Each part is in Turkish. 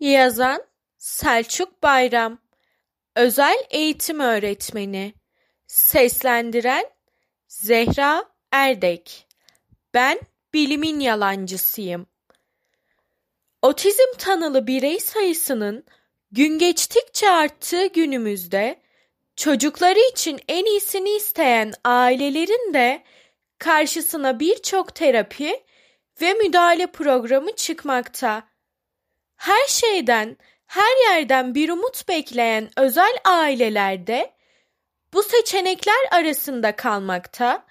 Yazan Selçuk Bayram Özel Eğitim Öğretmeni Seslendiren Zehra Erdek Ben bilimin yalancısıyım. Otizm tanılı birey sayısının gün geçtikçe arttığı günümüzde çocukları için en iyisini isteyen ailelerin de karşısına birçok terapi ve müdahale programı çıkmakta. Her şeyden, her yerden bir umut bekleyen özel ailelerde bu seçenekler arasında kalmakta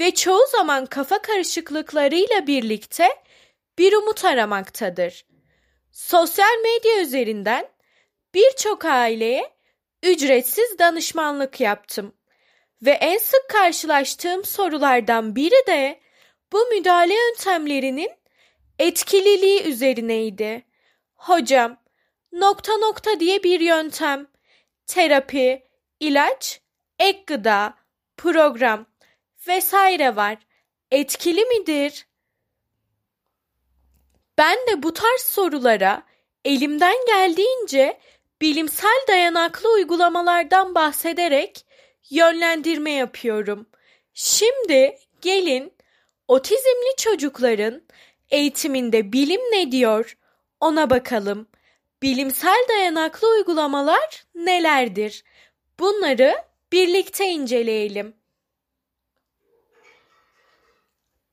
ve çoğu zaman kafa karışıklıklarıyla birlikte bir umut aramaktadır. Sosyal medya üzerinden birçok aileye ücretsiz danışmanlık yaptım ve en sık karşılaştığım sorulardan biri de bu müdahale yöntemlerinin etkililiği üzerineydi. Hocam, nokta nokta diye bir yöntem, terapi, ilaç, ek gıda, program vesaire var. Etkili midir? Ben de bu tarz sorulara elimden geldiğince bilimsel dayanaklı uygulamalardan bahsederek yönlendirme yapıyorum. Şimdi gelin otizmli çocukların eğitiminde bilim ne diyor ona bakalım. Bilimsel dayanaklı uygulamalar nelerdir? Bunları birlikte inceleyelim.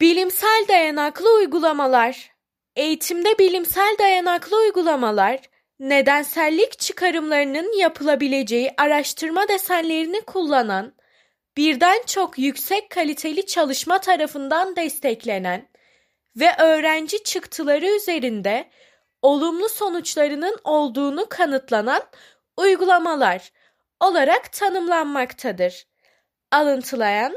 Bilimsel dayanaklı uygulamalar. Eğitimde bilimsel dayanaklı uygulamalar, nedensellik çıkarımlarının yapılabileceği araştırma desenlerini kullanan, birden çok yüksek kaliteli çalışma tarafından desteklenen ve öğrenci çıktıları üzerinde olumlu sonuçlarının olduğunu kanıtlanan uygulamalar olarak tanımlanmaktadır. Alıntılayan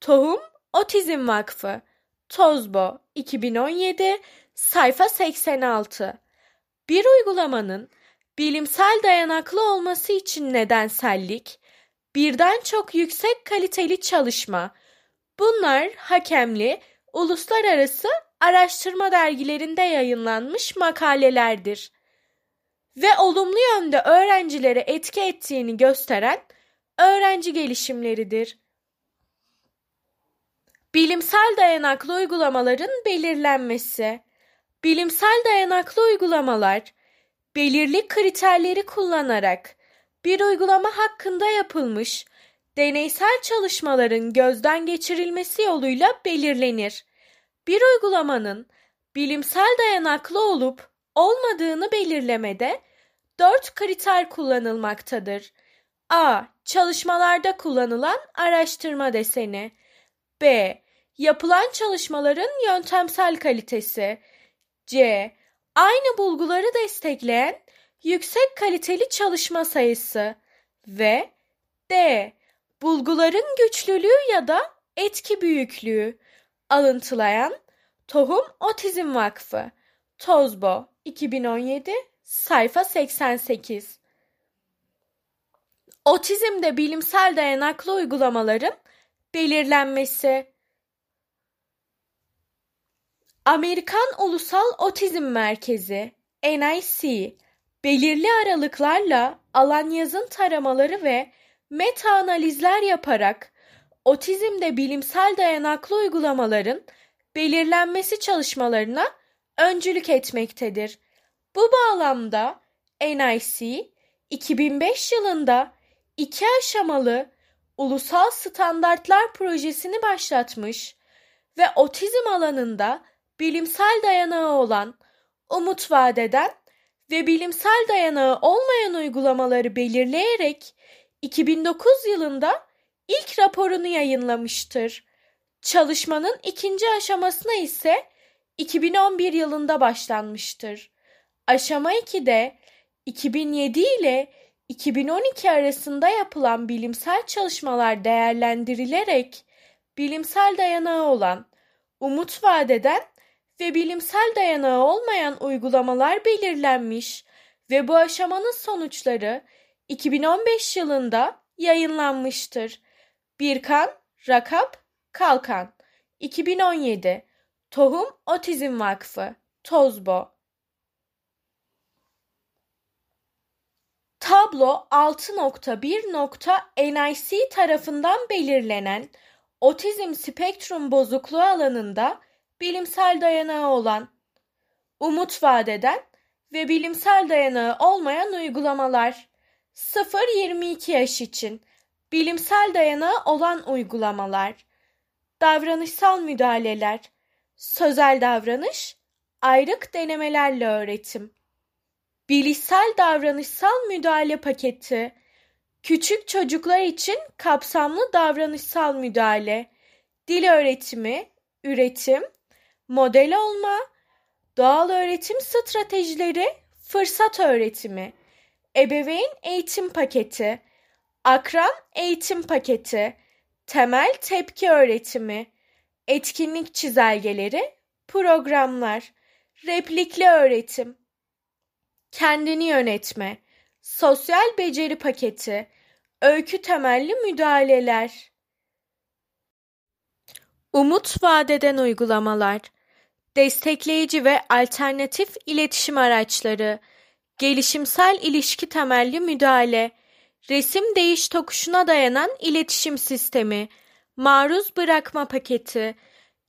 Tohum Otizm Vakfı Tozbo 2017 sayfa 86 Bir uygulamanın bilimsel dayanaklı olması için nedensellik, birden çok yüksek kaliteli çalışma, bunlar hakemli, uluslararası araştırma dergilerinde yayınlanmış makalelerdir ve olumlu yönde öğrencilere etki ettiğini gösteren öğrenci gelişimleridir. Bilimsel dayanaklı uygulamaların belirlenmesi. Bilimsel dayanaklı uygulamalar belirli kriterleri kullanarak bir uygulama hakkında yapılmış deneysel çalışmaların gözden geçirilmesi yoluyla belirlenir. Bir uygulamanın bilimsel dayanaklı olup olmadığını belirlemede dört kriter kullanılmaktadır. A. Çalışmalarda kullanılan araştırma deseni. B. Yapılan çalışmaların yöntemsel kalitesi. C. Aynı bulguları destekleyen yüksek kaliteli çalışma sayısı. Ve D. Bulguların güçlülüğü ya da etki büyüklüğü. Alıntılayan Tohum Otizm Vakfı. Tozbo 2017 sayfa 88 Otizmde bilimsel dayanaklı uygulamaların belirlenmesi. Amerikan Ulusal Otizm Merkezi NIC belirli aralıklarla alan yazın taramaları ve meta analizler yaparak otizmde bilimsel dayanaklı uygulamaların belirlenmesi çalışmalarına öncülük etmektedir. Bu bağlamda NIC 2005 yılında iki aşamalı ulusal standartlar projesini başlatmış ve otizm alanında bilimsel dayanağı olan, umut vadeden ve bilimsel dayanağı olmayan uygulamaları belirleyerek 2009 yılında ilk raporunu yayınlamıştır. Çalışmanın ikinci aşamasına ise 2011 yılında başlanmıştır. Aşama 2'de 2007 ile 2012 arasında yapılan bilimsel çalışmalar değerlendirilerek bilimsel dayanağı olan, umut vadeden ve bilimsel dayanağı olmayan uygulamalar belirlenmiş ve bu aşamanın sonuçları 2015 yılında yayınlanmıştır. Birkan, Rakap, Kalkan. 2017 Tohum Otizm Vakfı Tozbo. Tablo 6.1.NIC tarafından belirlenen otizm spektrum bozukluğu alanında bilimsel dayanağı olan, umut vadeden ve bilimsel dayanağı olmayan uygulamalar. 0-22 yaş için bilimsel dayanağı olan uygulamalar, davranışsal müdahaleler, sözel davranış, ayrık denemelerle öğretim, bilişsel davranışsal müdahale paketi, küçük çocuklar için kapsamlı davranışsal müdahale, dil öğretimi, üretim, model olma, doğal öğretim stratejileri, fırsat öğretimi, ebeveyn eğitim paketi, akran eğitim paketi, temel tepki öğretimi, etkinlik çizelgeleri, programlar, replikli öğretim, kendini yönetme, sosyal beceri paketi, öykü temelli müdahaleler, umut vadeden uygulamalar, destekleyici ve alternatif iletişim araçları, gelişimsel ilişki temelli müdahale, resim değiş tokuşuna dayanan iletişim sistemi, maruz bırakma paketi,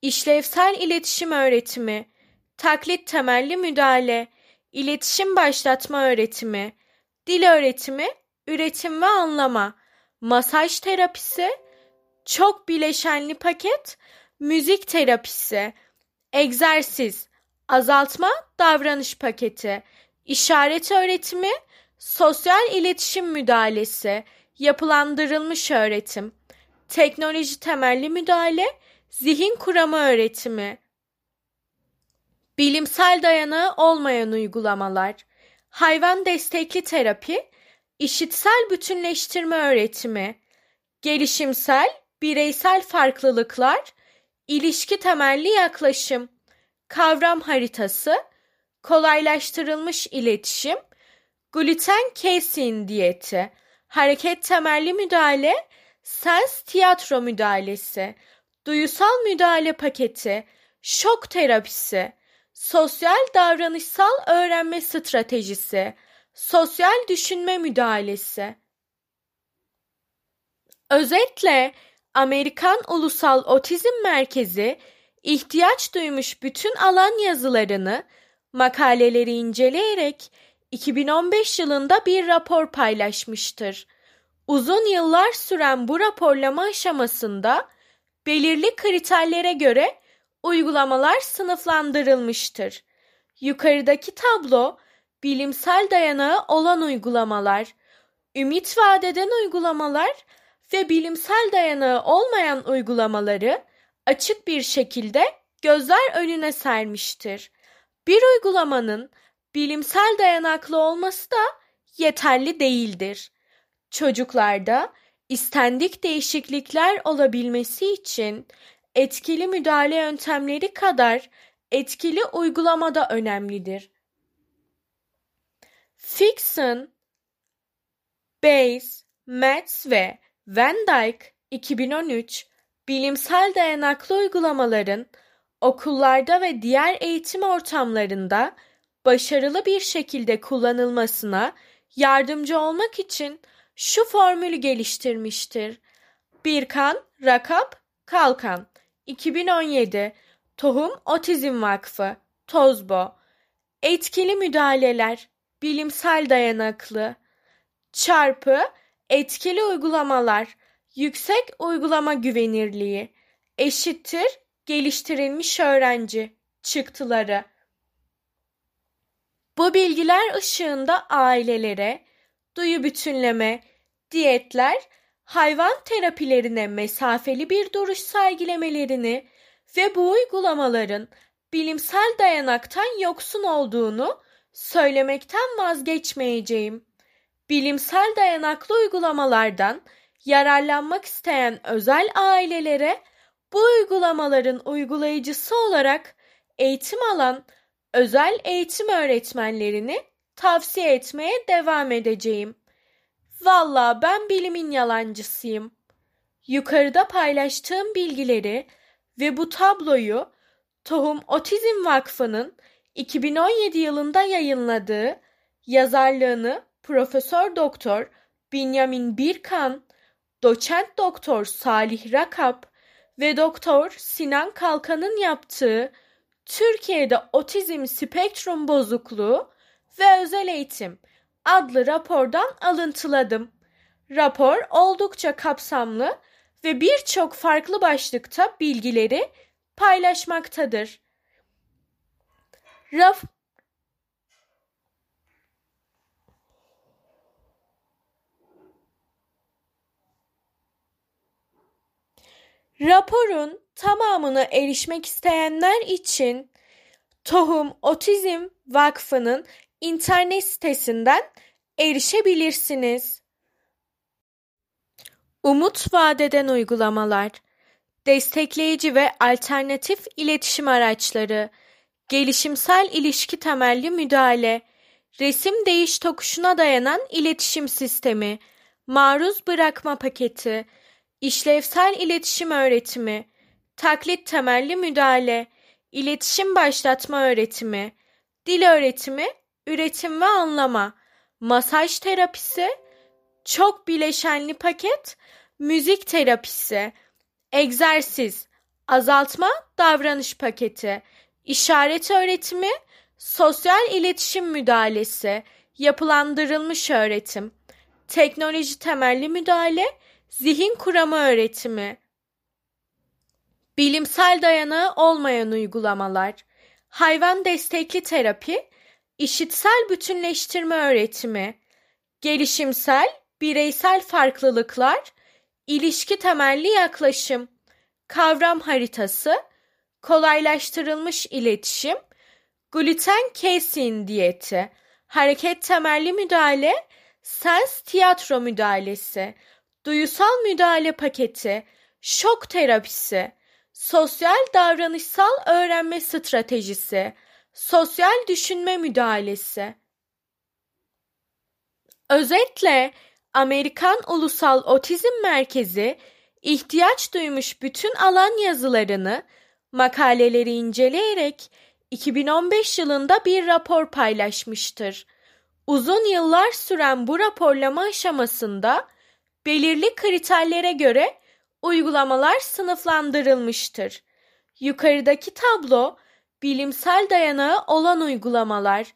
işlevsel iletişim öğretimi, taklit temelli müdahale, iletişim başlatma öğretimi, dil öğretimi, üretim ve anlama, masaj terapisi, çok bileşenli paket, müzik terapisi, egzersiz, azaltma davranış paketi, işaret öğretimi, sosyal iletişim müdahalesi, yapılandırılmış öğretim, teknoloji temelli müdahale, zihin kuramı öğretimi, bilimsel dayanağı olmayan uygulamalar, hayvan destekli terapi, işitsel bütünleştirme öğretimi, gelişimsel, bireysel farklılıklar, ilişki temelli yaklaşım, kavram haritası, kolaylaştırılmış iletişim, gluten casein diyeti, hareket temelli müdahale, sens tiyatro müdahalesi, duyusal müdahale paketi, şok terapisi, sosyal davranışsal öğrenme stratejisi, sosyal düşünme müdahalesi. Özetle Amerikan Ulusal Otizm Merkezi ihtiyaç duymuş bütün alan yazılarını, makaleleri inceleyerek 2015 yılında bir rapor paylaşmıştır. Uzun yıllar süren bu raporlama aşamasında belirli kriterlere göre uygulamalar sınıflandırılmıştır. Yukarıdaki tablo bilimsel dayanağı olan uygulamalar, ümit vadeden uygulamalar ve bilimsel dayanağı olmayan uygulamaları açık bir şekilde gözler önüne sermiştir. Bir uygulamanın bilimsel dayanaklı olması da yeterli değildir. Çocuklarda istendik değişiklikler olabilmesi için etkili müdahale yöntemleri kadar etkili uygulama da önemlidir. Fixon, Bayes, Metz ve Van Dyke 2013 bilimsel dayanaklı uygulamaların okullarda ve diğer eğitim ortamlarında başarılı bir şekilde kullanılmasına yardımcı olmak için şu formülü geliştirmiştir. Birkan, Rakap, Kalkan 2017 Tohum Otizm Vakfı Tozbo Etkili müdahaleler bilimsel dayanaklı çarpı etkili uygulamalar yüksek uygulama güvenirliği eşittir geliştirilmiş öğrenci çıktıları. Bu bilgiler ışığında ailelere duyu bütünleme, diyetler, hayvan terapilerine mesafeli bir duruş sergilemelerini ve bu uygulamaların bilimsel dayanaktan yoksun olduğunu söylemekten vazgeçmeyeceğim. Bilimsel dayanaklı uygulamalardan yararlanmak isteyen özel ailelere bu uygulamaların uygulayıcısı olarak eğitim alan özel eğitim öğretmenlerini tavsiye etmeye devam edeceğim. Valla ben bilimin yalancısıyım. Yukarıda paylaştığım bilgileri ve bu tabloyu Tohum Otizm Vakfı'nın 2017 yılında yayınladığı yazarlığını Profesör Doktor Binyamin Birkan, Doçent Doktor Salih Rakap ve Doktor Sinan Kalkan'ın yaptığı Türkiye'de Otizm Spektrum Bozukluğu ve Özel Eğitim adlı rapordan alıntıladım. Rapor oldukça kapsamlı ve birçok farklı başlıkta bilgileri paylaşmaktadır. Raf Raporun tamamını erişmek isteyenler için Tohum Otizm Vakfı'nın internet sitesinden erişebilirsiniz. Umut vadeden uygulamalar, destekleyici ve alternatif iletişim araçları, gelişimsel ilişki temelli müdahale, resim değiş tokuşuna dayanan iletişim sistemi, maruz bırakma paketi, işlevsel iletişim öğretimi, taklit temelli müdahale, iletişim başlatma öğretimi, dil öğretimi, üretim ve anlama, masaj terapisi, çok bileşenli paket, müzik terapisi, egzersiz, azaltma davranış paketi, işaret öğretimi, sosyal iletişim müdahalesi, yapılandırılmış öğretim, teknoloji temelli müdahale, zihin kuramı öğretimi, bilimsel dayanağı olmayan uygulamalar, hayvan destekli terapi, işitsel bütünleştirme öğretimi, gelişimsel, bireysel farklılıklar, ilişki temelli yaklaşım, kavram haritası, kolaylaştırılmış iletişim, gluten kesin diyeti, hareket temelli müdahale, sens tiyatro müdahalesi, duyusal müdahale paketi, şok terapisi, sosyal davranışsal öğrenme stratejisi, sosyal düşünme müdahalesi. Özetle Amerikan Ulusal Otizm Merkezi ihtiyaç duymuş bütün alan yazılarını, makaleleri inceleyerek 2015 yılında bir rapor paylaşmıştır. Uzun yıllar süren bu raporlama aşamasında belirli kriterlere göre uygulamalar sınıflandırılmıştır. Yukarıdaki tablo bilimsel dayanağı olan uygulamalar,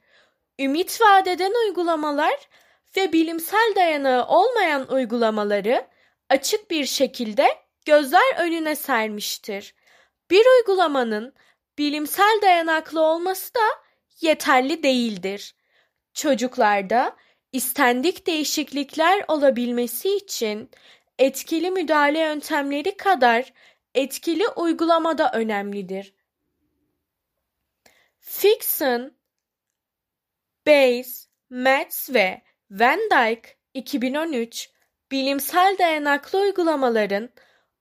ümit vadeden uygulamalar ve bilimsel dayanağı olmayan uygulamaları açık bir şekilde gözler önüne sermiştir. Bir uygulamanın bilimsel dayanaklı olması da yeterli değildir. Çocuklarda istendik değişiklikler olabilmesi için etkili müdahale yöntemleri kadar etkili uygulama da önemlidir. Fixon, Bayes, Metz ve Van Dyke 2013 bilimsel dayanaklı uygulamaların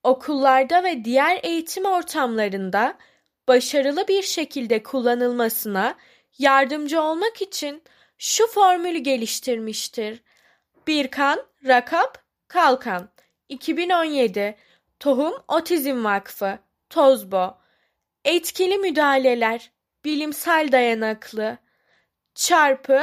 okullarda ve diğer eğitim ortamlarında başarılı bir şekilde kullanılmasına yardımcı olmak için şu formülü geliştirmiştir. Birkan, Rakap, Kalkan. 2017 Tohum Otizm Vakfı. Tozbo. Etkili müdahaleler. Bilimsel dayanaklı çarpı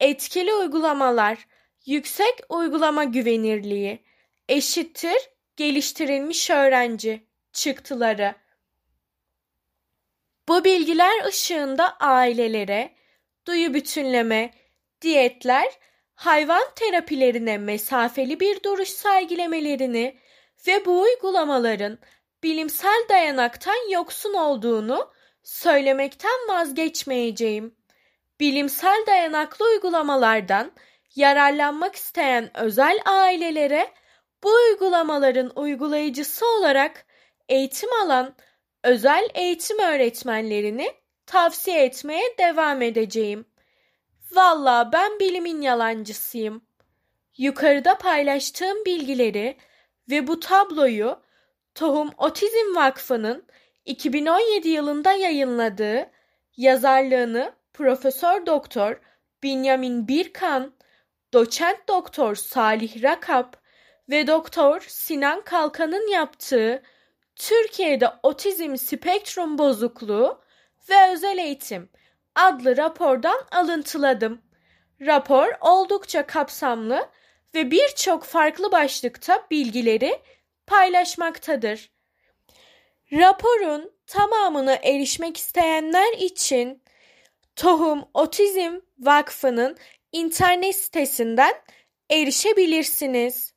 etkili uygulamalar. Yüksek uygulama güvenirliği. Eşittir geliştirilmiş öğrenci. Çıktıları. Bu bilgiler ışığında ailelere duyu bütünleme, diyetler, hayvan terapilerine mesafeli bir duruş sergilemelerini ve bu uygulamaların bilimsel dayanaktan yoksun olduğunu söylemekten vazgeçmeyeceğim. Bilimsel dayanaklı uygulamalardan yararlanmak isteyen özel ailelere bu uygulamaların uygulayıcısı olarak eğitim alan özel eğitim öğretmenlerini tavsiye etmeye devam edeceğim. Valla ben bilimin yalancısıyım. Yukarıda paylaştığım bilgileri ve bu tabloyu Tohum Otizm Vakfı'nın 2017 yılında yayınladığı yazarlığını Profesör Doktor Binyamin Birkan, Doçent Doktor Salih Rakap ve Doktor Sinan Kalkan'ın yaptığı Türkiye'de Otizm Spektrum Bozukluğu ve Özel Eğitim adlı rapordan alıntıladım. Rapor oldukça kapsamlı ve birçok farklı başlıkta bilgileri paylaşmaktadır. Raporun tamamına erişmek isteyenler için Tohum Otizm Vakfı'nın internet sitesinden erişebilirsiniz.